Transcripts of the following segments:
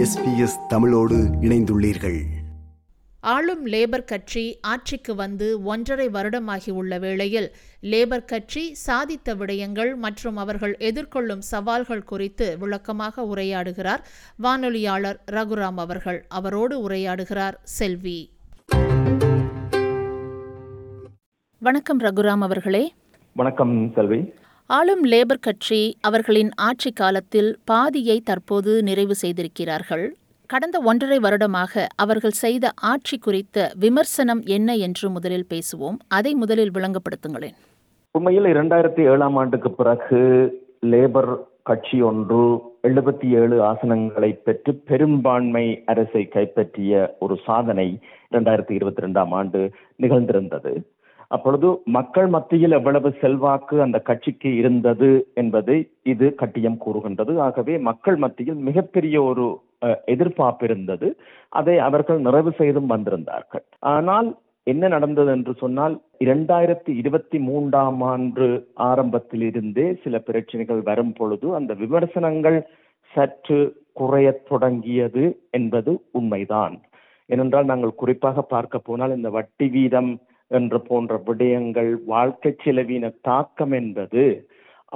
SBS தமிழோடு இணைந்துள்ளீர்கள். ஆளும் லேபர் கட்சி ஆட்சிக்கு வந்து ஒன்றரை வருடமாகி உள்ள வேளையில் லேபர் கட்சி சாதித்த விடயங்கள் மற்றும் அவர்கள் எதிர்கொள்ளும் சவால்கள் குறித்து விளக்கமாக உரையாடுகிறார் வானொலியாளர் ரகுராம் அவர்கள். அவரோடு உரையாடுகிறார் செல்வி. வணக்கம் ரகுராம் அவர்களே. வணக்கம் செல்வி. ஆளும் லேபர் கட்சி அவர்களின் ஆட்சி காலத்தில் பாதியை தற்போது நிறைவு செய்திருக்கிறார்கள். கடந்த ஒன்றரை வருடமாக அவர்கள் செய்த ஆட்சி குறித்த விமர்சனம் என்ன என்று முதலில் பேசுவோம். அதை முதலில் விளங்கப்படுத்துங்களேன். உண்மையில் இரண்டாயிரத்தி ஏழாம் ஆண்டுக்கு பிறகு லேபர் கட்சி ஒன்று எழுபத்தி ஏழு ஆசனங்களை பெற்று பெரும்பான்மை அரசை கைப்பற்றிய ஒரு சாதனை இரண்டாயிரத்தி இருபத்தி ரெண்டாம் ஆண்டு நிகழ்ந்திருந்தது. அப்பொழுது மக்கள் மத்தியில் எவ்வளவு செல்வாக்கு அந்த கட்சிக்கு இருந்தது என்பதை இது கட்டியம் கூறுகின்றது. ஆகவே மக்கள் மத்தியில் மிகப்பெரிய ஒரு எதிர்பார்ப்பு இருந்தது. அதை அவர்கள் நிறைவு செய்தும் வந்திருந்தார்கள். ஆனால் என்ன நடந்தது என்று சொன்னால் இரண்டாயிரத்தி இருபத்தி மூன்றாம் ஆண்டு ஆரம்பத்தில் இருந்தே சில பிரச்சனைகள் வரும் பொழுது அந்த விமர்சனங்கள் சற்று குறையத் தொடங்கியது என்பது உண்மைதான். ஏனென்றால் நாங்கள் குறிப்பாக பார்க்க போனால் இந்த வட்டி வீதம் என்று போன்ற விடயங்கள் வாழ்க்கை செலவின தாக்கம் என்பது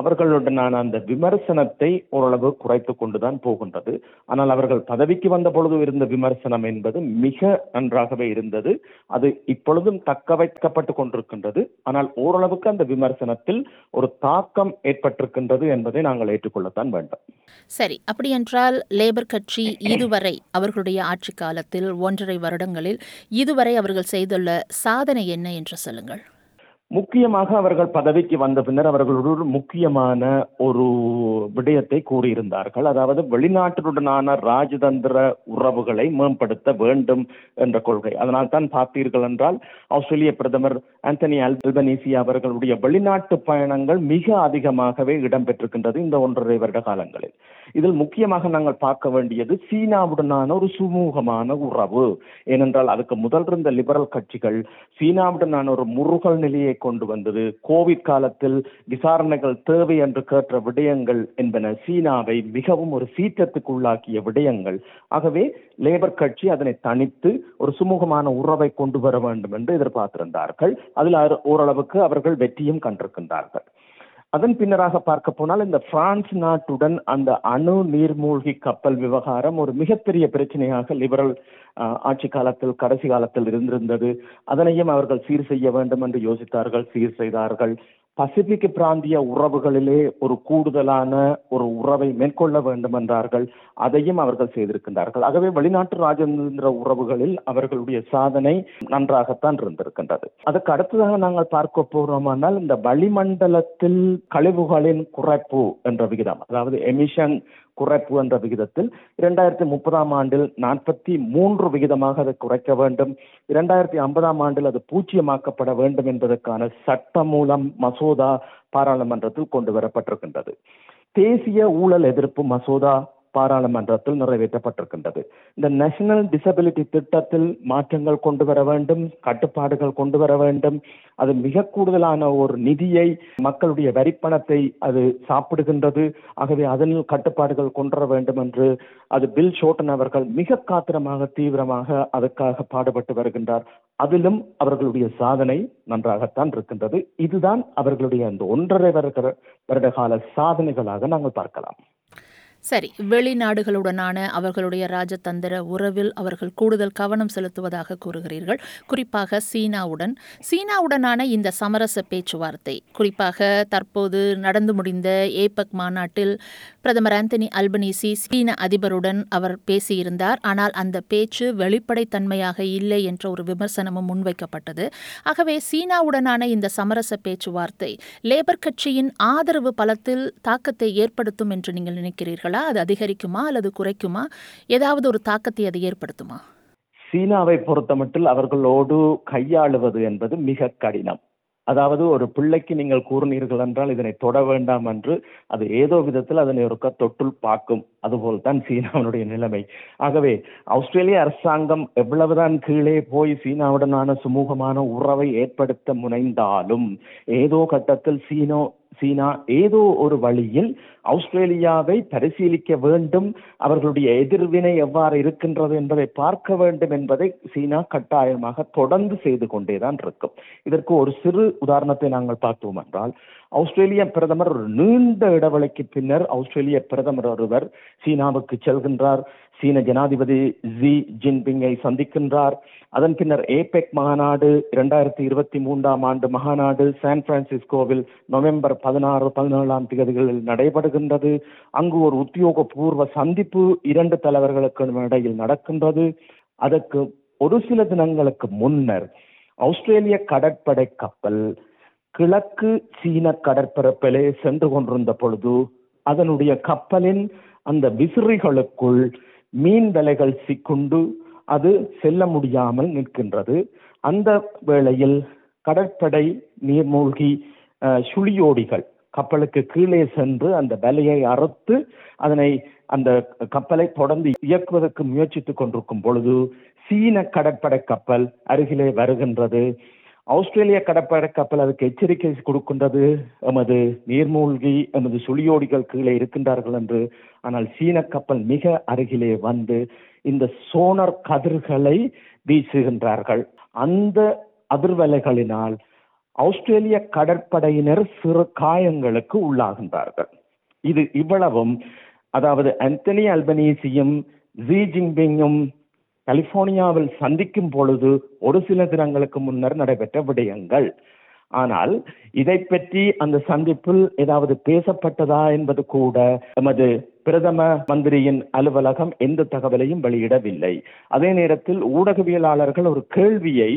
அவர்களுடனான அந்த விமர்சனத்தை ஓரளவு குறைத்து கொண்டுதான் போகின்றது. ஆனால் அவர்கள் பதவிக்கு வந்த பொழுது இருந்த விமர்சனம் என்பது மிக நன்றாகவே இருந்தது. அது இப்பொழுதும் தக்க வைக்கப்பட்டு கொண்டிருக்கின்றது. ஆனால் ஓரளவுக்கு அந்த விமர்சனத்தில் ஒரு தாக்கம் ஏற்பட்டிருக்கின்றது என்பதை நாங்கள் ஏற்றுக்கொள்ளத்தான் வேண்டும். சரி அப்படி என்றால் லேபர் கட்சி இதுவரை அவர்களுடைய ஆட்சி காலத்தில் ஒன்றரை வருடங்களில் இதுவரை அவர்கள் செய்துள்ள சாதனை என்ன என்று சொல்லுங்கள். முக்கியமாக அவர்கள் பதவிக்கு வந்த பின்னர் அவர்களுடன் முக்கியமான ஒரு விடயத்தை கூறியிருந்தார்கள். அதாவது வெளிநாட்டுடனான ராஜதந்திர உறவுகளை மேம்படுத்த வேண்டும் என்ற கொள்கை. அதனால் தான் பார்த்தீர்கள் என்றால் ஆஸ்திரேலிய பிரதமர் ஆந்தனி அல்பனீசி அவர்களுடைய வெளிநாட்டு பயணங்கள் மிக அதிகமாகவே இடம்பெற்றிருக்கின்றது இந்த ஒன்றரை வருட காலங்களில். இதில் முக்கியமாக நாங்கள் பார்க்க வேண்டியது சீனாவுடனான ஒரு சுமூகமான உறவு. ஏனென்றால் அதுக்கு முதல் இருந்த லிபரல் கட்சிகள் சீனாவுடனான ஒரு முருகல் நிலையை கொண்டு வந்தது. கோவிட் காலத்தில் விசாரணைகள் தேவை என்று கேட்ட விடயங்கள் என்பன சீனாவை மிகவும் ஒரு சீற்றத்துக்கு உள்ளாக்கிய விடயங்கள். ஆகவே லேபர் கட்சி அதனை தனித்து ஒரு சுமூகமான உறவை கொண்டு வர வேண்டும் என்று எதிர்பார்த்திருந்தார்கள். அதில் ஓரளவுக்கு அவர்கள் வெற்றியும் கண்டிருக்கின்றார்கள். அதன் பின்னராக பார்க்க போனால் இந்த பிரான்ஸ் நாட்டுடன் அந்த அணு நீர்மூழ்கி கப்பல் விவகாரம் ஒரு மிகப்பெரிய பிரச்சனையாக லிபரல் ஆட்சி காலத்தில் கடைசி காலத்தில் இருந்திருந்தது. அதனையும் அவர்கள் சீர் செய்ய வேண்டும் என்று யோசித்தார்கள் சீர் செய்தார்கள். பசிபிக் பிராந்திய உறவுகளிலே ஒரு கூடுதலான ஒரு உறவை மேற்கொள்ள வேண்டும் என்றார்கள். அதையும் அவர்கள் செய்திருக்கின்றார்கள். ஆகவே வெளிநாட்டு ராஜேந்திர உறவுகளில் அவர்களுடைய சாதனை நன்றாகத்தான் இருந்திருக்கின்றது. அதுக்கு அடுத்ததாக நாங்கள் பார்க்க போறோமானால் இந்த வளிமண்டலத்தில் கழிவுகளின் குறைப்பு என்ற விகிதம் அதாவது எமிஷன் குறைப்பு என்ற விகிதத்தில் இரண்டாயிரத்தி முப்பதாம் ஆண்டில் நாற்பத்தி மூன்று விகிதமாக அதை குறைக்க வேண்டும். இரண்டாயிரத்தி ஐம்பதாம் ஆண்டில் அது பூஜ்ஜியமாக்கப்பட வேண்டும் என்பதற்கான சட்ட மூலம் மசோதா பாராளுமன்றத்தில் கொண்டு வரப்பட்டிருக்கின்றது. தேசிய ஊழல் எதிர்ப்பு மசோதா பாராளுமன்றத்தில் நிறைவேற்றப்பட்டிருக்கின்றது. இந்த நேஷனல் டிசபிலிட்டி திட்டத்தில் மாற்றங்கள் கொண்டு வர வேண்டும் கட்டுப்பாடுகள் கொண்டு வர வேண்டும். அது மிக கூடுதலான ஒரு நிதியை மக்களுடைய வரிப்பணத்தை அது சாப்பிடுகின்றது. ஆகவே அதனில் கட்டுப்பாடுகள் கொண்டு வர வேண்டும் என்று அது பில் ஷோட்டன் அவர்கள் மிக காத்திரமாக தீவிரமாக அதுக்காக பாடுபட்டு வருகின்றார். அதிலும் அவர்களுடைய சாதனை நன்றாகத்தான் இருக்கின்றது. இதுதான் அவர்களுடைய அந்த ஒன்றரை வருட வருட கால சாதனைகளாக நாங்கள் பார்க்கலாம். சரி. வெளிநாடுகளுடனான அவர்களுடைய ராஜதந்திர உறவில் அவர்கள் கூடுதல் கவனம் செலுத்துவதாக கூறுகிறீர்கள். குறிப்பாக சீனாவுடன். சீனாவுடனான இந்த சமரச பேச்சுவார்த்தை குறிப்பாக தற்போது நடந்து முடிந்த ஏபக் மாநாட்டில் பிரதமர் ஆந்தனி அல்பனீசி சீன அதிபருடன் அவர் பேசியிருந்தார். ஆனால் அந்த பேச்சு வெளிப்படைத்தன்மையாக இல்லை என்ற ஒரு விமர்சனமும் முன்வைக்கப்பட்டது. ஆகவே சீனாவுடனான இந்த சமரச பேச்சுவார்த்தை லேபர் கட்சியின் ஆதரவு பலத்தில் தாக்கத்தை ஏற்படுத்தும் என்று நீங்கள் நினைக்கிறீர்கள்? நினைக்கிறீர்களா அது அதிகரிக்குமா? அல்லது குறைக்குமா? ஏதாவது ஒரு தாக்கத்தை அது ஏற்படுத்துமா? சீனாவை பொறுத்தமட்டில் அவர்களோடு கையாளுவது என்பது மிக கடினம். அதாவது ஒரு பிள்ளைக்கு நீங்கள் கூறினீர்கள் என்றால் இதனை தொட வேண்டாம் என்று அது ஏதோ விதத்தில் அதனை ஒருக்க தொட்டுள் பார்க்கும் அதுபோல் தான் சீனாவினுடைய நிலைமை. ஆகவே ஆஸ்திரேலிய அரசாங்கம் எவ்வளவுதான் கீழே போய் சீனாவுடனான சுமூகமான உறவை ஏற்படுத்த முனைந்தாலும் ஏதோ கட்டத்தில் சீனோ சீனா ஏதோ ஒரு வழியில் ஆஸ்திரேலியாவை பரிசீலிக்க வேண்டும் அவர்களுடைய எதிர்வினை எவ்வாறு இருக்கின்றது என்பதை பார்க்க வேண்டும் என்பதை சீனா கட்டாயமாக தொடர்ந்து செய்து கொண்டேதான் இருக்கும். இதற்கு ஒரு சிறு உதாரணத்தை நாங்கள் பார்த்தோம் என்றால் ஆஸ்திரேலிய பிரதமர் ஒரு நீண்ட இடைவெளிக்கு பின்னர் ஆஸ்திரேலிய பிரதமர் ஒருவர் சீனாவுக்கு செல்கின்றார். சீன ஜனாதிபதி ஜி ஜின்பிங்கை சந்திக்கின்றார். அதன் பின்னர் ஏபெக் மாநாடு இரண்டாயிரத்தி இருபத்தி மூன்றாம் ஆண்டு மாநாடு சான் பிரான்சிஸ்கோவில் நவம்பர் பதினாறு பதினேழாம் தேதிகளில் நடைபெறுகின்றது. அங்கு ஒரு உத்தியோகபூர்வ சந்திப்பு இரண்டு தலைவர்களுக்கு இடையில் நடக்கின்றது. அதற்கு ஒரு சில தினங்களுக்கு முன்னர் ஆஸ்திரேலிய கடற்படை கப்பல் கிழக்கு சீன கடற்பரப்பிலே சென்று கொண்டிருந்த பொழுது அதனுடைய கப்பலின் அந்த விசிறிகளுக்குள் மீன் வலைகள் சிக்குண்டு அது செல்ல முடியாமல் நிற்கின்றது. அந்த வேளையில் கடற்படை நீர்மூழ்கி சுழியோடிகள் கப்பலுக்கு கீழே சென்று அந்த வலையை அறுத்து அதனை அந்த கப்பலை தொடர்ந்து இயக்குவதற்கு முயற்சித்துக் கொண்டிருக்கும் பொழுது சீன கடற்படை கப்பல் அருகிலே வருகின்றது. ஆஸ்திரேலிய கடற்படை கப்பல் அதுக்கு எச்சரிக்கை கொடுக்கின்றது. எமது நீர்மூழ்கி எமது சுழியோடிகள் கீழே இருக்கின்றார்கள் என்று. ஆனால் சீன கப்பல் மிக அருகிலே வந்து இந்த சோனர் கதிர்களை வீசுகின்றார்கள். அந்த அதிர்வலைகளினால் ஆஸ்திரேலிய கடற்படையினர் சிறு காயங்களுக்கு உள்ளாகின்றார்கள். இது இவ்வளவும். அதாவது அந்தனி அல்பனீசியும் ஜி ஜின்பிங்கும் கலிபோர்னியாவில் சந்திக்கும் பொழுது ஒரு சில தினங்களுக்கு முன்னர் நடைபெற்ற விடயங்கள். ஆனால் இதை பற்றி அந்த சந்திப்பில் ஏதாவது பேசப்பட்டதா என்பது கூட எமது பிரதம மந்திரியின் அலுவலகம் எந்த தகவலையும் வெளியிடவில்லை. அதே நேரத்தில் ஊடகவியலாளர்கள் ஒரு கேள்வியை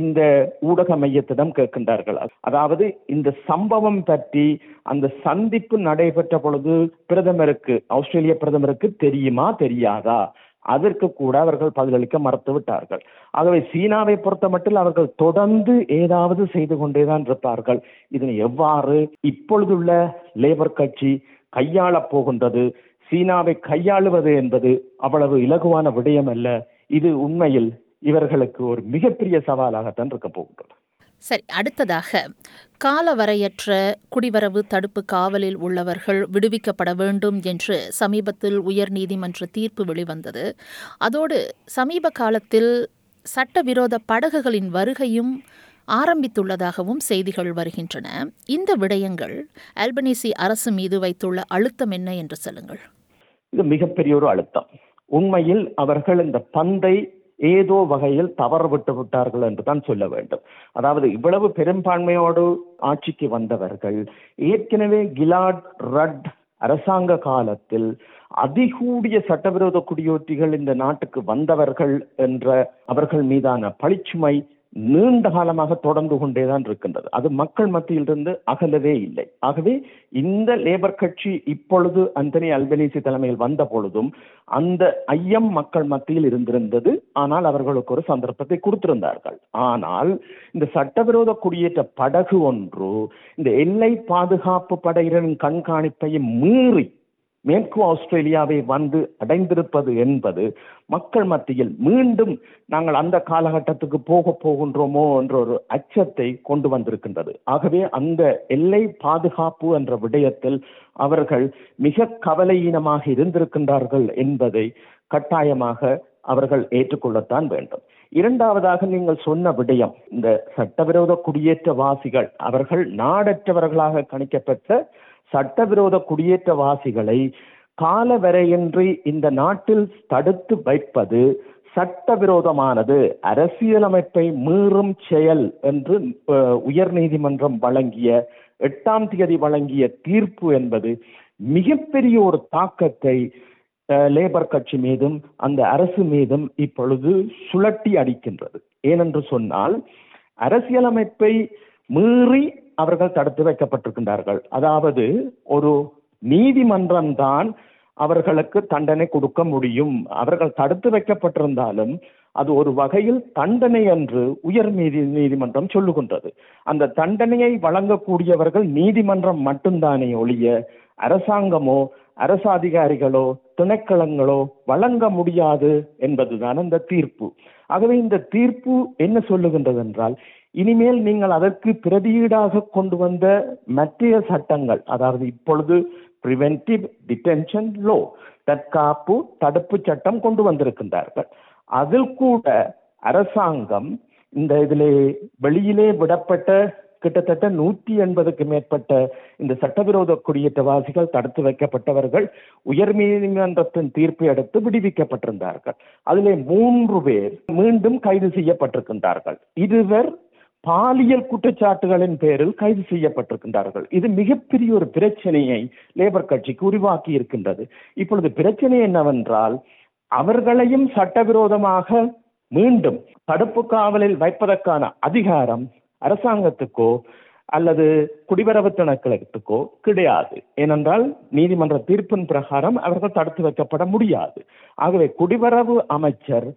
இந்த ஊடக மையத்திடம் கேட்கின்றார்கள். அதாவது இந்த சம்பவம் பற்றி அந்த சந்திப்பு நடைபெற்ற பொழுது பிரதமருக்கு ஆஸ்திரேலிய பிரதமருக்கு தெரியுமா தெரியாதா? அதற்கு கூட அவர்கள் பதிலளிக்க மறுத்துவிட்டார்கள் ஆகவே சீனாவை பொறுத்த மட்டில் அவர்கள் தொடர்ந்து ஏதாவது செய்து கொண்டேதான் இருப்பார்கள். இதனை எவ்வாறு இப்பொழுதுள்ள லேபர் கட்சி கையாளப் போகின்றது சீனாவை கையாளுவது என்பது அவ்வளவு இலகுவான விடயம் அல்ல இது உண்மையில் இவர்களுக்கு ஒரு மிகப்பெரிய சவாலாகத்தான் இருக்க போகின்றது. சரி அடுத்ததாக காலவரையற்ற குடிவரவு தடுப்பு காவலில் உள்ளவர்கள் விடுவிக்கப்பட வேண்டும் என்று சமீபத்தில் உயர்நீதிமன்ற தீர்ப்பு வெளிவந்தது. அதோடு சமீப காலத்தில் சட்டவிரோத படகுகளின் வருகையும் ஆரம்பித்துள்ளதாகவும் செய்திகள் வருகின்றன. இந்த விடயங்கள் அல்பனீசி அரசு மீது வைத்துள்ள அழுத்தம் என்ன என்று சொல்லுங்கள். இது மிகப்பெரிய ஒரு அழுத்தம். உண்மையில் அவர்கள் இந்த பந்தை ஏதோ வகையில் தவறு விட்டு விட்டார்கள் என்று தான் சொல்ல வேண்டும். அதாவது இவ்வளவு பெரும்பான்மையோடு ஆட்சிக்கு வந்தவர்கள் ஏற்கனவே கிலாட் ரட் அரசாங்க காலத்தில் அதிகூடிய சட்டவிரோத குடியோட்டிகள் இந்த நாட்டுக்கு வந்தவர்கள் என்ற அவர்கள் மீதான பழிச்சுமை நீண்ட காலமாக தொடர்ந்து கொண்டேதான் இருக்கின்றது. அது மக்கள் மத்தியிலிருந்து அகலவே இல்லை. ஆகவே இந்த லேபர் கட்சி இப்பொழுது அந்தனி அல்பனீசி தலைமையில் வந்த பொழுதும் அந்த ஐயம் மக்கள் மத்தியில் இருந்திருந்தது. ஆனால் அவர்களுக்கு ஒரு சந்தர்ப்பத்தை கொடுத்திருந்தார்கள். ஆனால் இந்த சட்டவிரோத குடியேற்ற படகு ஒன்று இந்த எல்லை பாதுகாப்பு படையினரின் கண்காணிப்பையும் மீறி மேற்கு ஆஸ்திரேலியாவை வந்து அடைந்திருப்பது என்பது மக்கள் மத்தியில் மீண்டும் நாங்கள் அந்த காலகட்டத்துக்கு போக போகின்றோமோ என்ற ஒரு அச்சத்தை கொண்டு வந்திருக்கின்றது. ஆகவே அந்த எல்லை பாதுகாப்பு என்ற விடயத்தில் அவர்கள் மிக கவலையீனமாக இருந்திருக்கின்றார்கள் என்பதை கட்டாயமாக அவர்கள் ஏற்றுக்கொள்ளத்தான் வேண்டும். இரண்டாவதாக நீங்கள் சொன்ன விடயம் இந்த சட்டவிரோத குடியேற்றவாசிகள் அவர்கள் நாடற்றவர்களாக கணிக்கப்பட்ட சட்டவிரோத குடியேற்றவாசிகளை காலவரையின்றி இந்த நாட்டில் தடுத்து வைப்பது சட்டவிரோதமானது. அரசியலமைப்பை மீறும் செயல் என்று உயர்நீதிமன்றம் வழங்கிய எட்டாம் தேதி வழங்கிய தீர்ப்பு என்பது மிகப்பெரிய ஒரு தாக்கத்தை லேபர் கட்சி மீதும் அந்த அரசு மீதும் இப்பொழுது சுழட்டி அடிக்கின்றது. ஏனென்று சொன்னால் அரசியலமைப்பை மீறி அவர்கள் தடுத்து வைக்கப்பட்டிருக்கின்றார்கள். அதாவது ஒரு நீதிமன்றம் தான் அவர்களுக்கு தண்டனை கொடுக்க முடியும். அவர்கள் தடுத்து வைக்கப்பட்டிருந்தாலும் அது ஒரு வகையில் தண்டனை என்று உயர் நீதி நீதிமன்றம் சொல்லுகின்றது. அந்த தண்டனையை வழங்கக்கூடியவர்கள் நீதிமன்றம் மட்டும்தானே ஒழிய அரசாங்கமோ அரசு அதிகாரிகளோ திணைக்களங்களோ வழங்க முடியாது என்பதுதான் அந்த தீர்ப்பு. ஆகவே இந்த தீர்ப்பு என்ன சொல்லுகின்றது என்றால் இனிமேல் நீங்கள் அதற்கு பிரதியீடாக கொண்டு வந்த மற்ற சட்டங்கள் அதாவது இப்பொழுது பிரிவென்டிவ் டிடென்ஷன் லோ தற்காப்பு தடுப்பு சட்டம் கொண்டு வந்திருக்கின்றார்கள். அதில் கூட அரசாங்கம் இந்த இதிலே வெளியிலே விடப்பட்ட கிட்டத்தட்ட நூற்றி எண்பதுக்கு மேற்பட்ட இந்த சட்டவிரோத குடியேற்றவாசிகள் தடுத்து வைக்கப்பட்டவர்கள் உயர் நீதிமன்றத்தின் தீர்ப்பை அடுத்து விடுவிக்கப்பட்டிருந்தார்கள். அதிலே மூன்று பேர் மீண்டும் கைது செய்யப்பட்டிருக்கின்றார்கள். இருவர் பாலியல் குற்றச்சாட்டுகளின் பேரில் கைது செய்யப்பட்டிருக்கின்றார்கள். இது மிகப்பெரிய ஒரு பிரச்சனையை லேபர் கட்சிக்கு உருவாக்கி இருக்கின்றது. இப்பொழுது பிரச்சனை என்னவென்றால் அவர்களையும் சட்டவிரோதமாக மீண்டும் தடுப்பு காவலில் வைப்பதற்கான அதிகாரம் அரசாங்கத்துக்கோ அல்லது குடிவரவு திணைக்களத்துக்கோ கிடையாது. ஏனென்றால் நீதிமன்ற தீர்ப்பின் பிரகாரம் அவர்கள் தடுத்து வைக்கப்பட முடியாது. ஆகவே குடிவரவு அமைச்சர்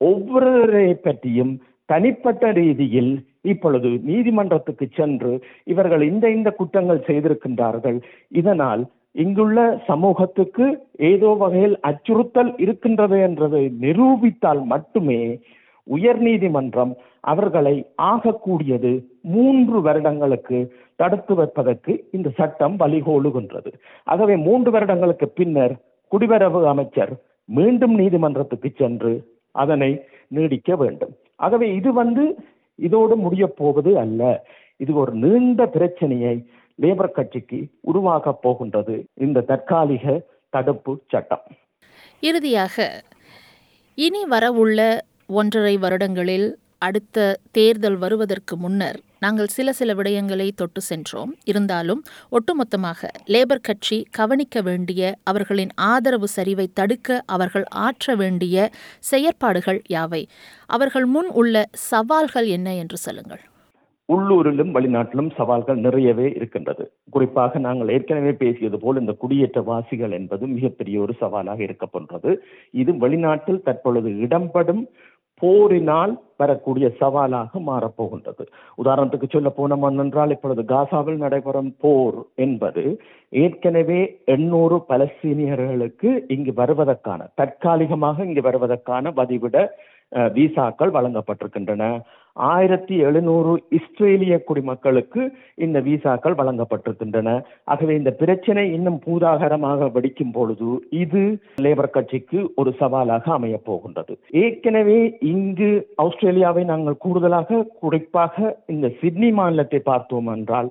ஒவ்வொருவரை பற்றியும் தனிப்பட்ட ரீதியில் இப்பொழுது நீதிமன்றத்துக்கு சென்று இவர்கள் இந்த இந்த குற்றங்கள் செய்திருக்கின்றார்கள். இதனால் இங்குள்ள சமூகத்துக்கு ஏதோ வகையில் அச்சுறுத்தல் இருக்கின்றது என்றதை நிரூபித்தால் மட்டுமே உயர் நீதிமன்றம் அவர்களை ஆகக்கூடியது மூன்று வருடங்களுக்கு தடுத்து வைப்பதற்கு இந்த சட்டம் வழிகோலுகின்றது. ஆகவே மூன்று வருடங்களுக்கு பின்னர் குடிவரவு அமைச்சர் மீண்டும் நீதிமன்றத்துக்கு சென்று அதனை நீடிக்க வேண்டும். ஆகவே இது வந்து இதோடு முடிய போவது அல்ல. இது ஒரு நீண்ட பிரச்சனையை லேபர் கட்சிக்கு உருவாக போகின்றது இந்த தற்காலிக தடுப்பு சட்டம். இறுதியாக இனி வரவுள்ள ஒன்றரை வருடங்களில் அடுத்த தேர்தல் வருவதற்கு முன்னர் நாங்கள் சில சில விடயங்களை தொட்டு சென்றோம். இருந்தாலும் ஒட்டுமொத்தமாக லேபர் கட்சி கவனிக்க வேண்டிய அவர்களின் ஆதரவு சரிவை தடுக்க அவர்கள் ஆற்ற வேண்டிய செயற்பாடுகள் யாவை? அவர்கள் முன் உள்ள சவால்கள் என்ன என்று சொல்லுங்கள். உள்ளூரிலும் வெளிநாட்டிலும் சவால்கள் நிறையவே இருக்கின்றது. குறிப்பாக நாங்கள் ஏற்கனவே பேசியது போல் இந்த குடியேற்றவாசிகள் என்பது மிகப்பெரிய ஒரு சவாலாக இருக்கப்படுறது இது வெளிநாட்டில் தற்பொழுது இடம்படும் போரினால் வரக்கூடிய சவாலாக மாறப்போகின்றது. உதாரணத்துக்கு சொல்ல போனோம் என்றால் இப்பொழுது காசாவில் நடைபெறும் போர் என்பது ஏற்கனவே எண்ணூறு பலஸ்தீனியர்களுக்கு இங்கு வருவதற்கான தற்காலிகமாக இங்கு வருவதற்கான வதிவிட விசாக்கள் வழங்கப்பட்டிருக்கின்றன. ஆயிரத்தி எழுநூறு இஸ்ரேலிய குடிமக்களுக்கு இந்த விசாக்கள் வழங்கப்பட்டிருக்கின்றன. ஆகவே இந்த பிரச்சனை இன்னும் பூதாகரமாக வெடிக்கும் பொழுது இது லேபர் கட்சிக்கு ஒரு சவாலாக அமைய போகின்றது. ஏற்கனவே இங்கு ஆஸ்திரேலியாவை நாங்கள் கூடுதலாக குறிப்பாக இந்த சிட்னி மாநிலத்தை பார்த்தோம் என்றால்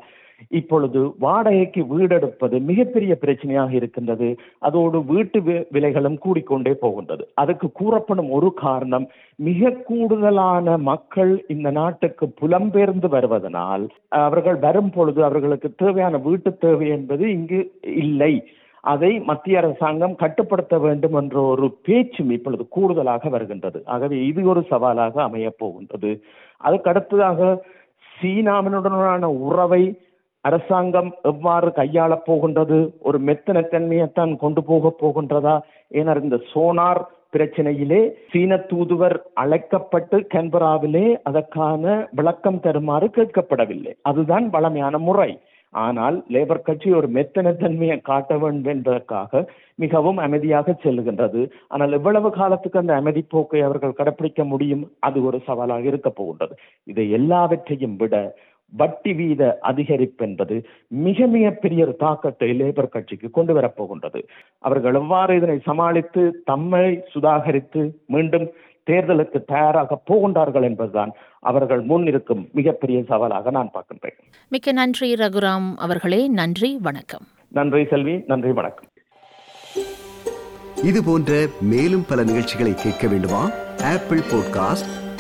இப்பொழுது வாடகைக்கு வீடெடுப்பது மிகப்பெரிய பிரச்சனையாக இருக்கின்றது. அதோடு வீட்டு விலைகளும் கூடிக்கொண்டே போகின்றது. அதுக்கு கூறப்படும் ஒரு காரணம் மிக கூடுதலான மக்கள் இந்த நாட்டுக்கு புலம்பெயர்ந்து வருவதனால் அவர்கள் வரும் பொழுது அவர்களுக்கு தேவையான வீட்டு தேவை என்பது இங்கு இல்லை. அதை மத்திய அரசாங்கம் கட்டுப்படுத்த வேண்டும் என்ற ஒரு பேச்சும் இப்பொழுது கூடுதலாக வருகின்றது. ஆகவே இது ஒரு சவாலாக அமையப் போகின்றது. அதுக்கு அடுத்ததாக சீனாவினுடனான உறவை அரசாங்கம் எவ்வாறு கையாளப் போகின்றது? ஒரு மெத்தனத்தன்மையைத்தான் கொண்டு போக போகின்றதா? ஏனர் இந்த சோனார் பிரச்சனையிலே சீன தூதுவர் அழைக்கப்பட்டு கன்பராவிலே அதற்கான விளக்கம் தருமாறு கேட்கப்படவில்லை. அதுதான் வளமையான முறை. ஆனால் லேபர் கட்சி ஒரு மெத்தனத்தன்மையை காட்ட வேண்டும் என்பதற்காக மிகவும் அமைதியாக செல்லுகின்றது. ஆனால் எவ்வளவு காலத்துக்கு அந்த அமைதி போக்கை அவர்கள் கடைபிடிக்க முடியும்? அது ஒரு சவாலாக இருக்க போகின்றது. இதை எல்லாவற்றையும் விட வட்டி வீத அதிகரிப்பு என்பது மிக மிக பெரிய ஒரு தாக்கத்தை லேபர் கட்சிக்கு கொண்டு வரப்போகின்றது. அவர்கள் எவ்வாறு இதனை சமாளித்து தம்மை சுதாகரித்து மீண்டும் தேர்தலுக்கு தயாராக போகின்றார்கள் என்பதுதான் அவர்கள் முன் இருக்கும் மிகப்பெரிய சவாலாக நான் பார்க்கின்றேன். மிக்க நன்றி ரகுராம் அவர்களே. நன்றி வணக்கம். நன்றி செல்வி. நன்றி வணக்கம். இது போன்ற மேலும் பல நிகழ்ச்சிகளை கேட்க வேண்டுமா? Apple podcast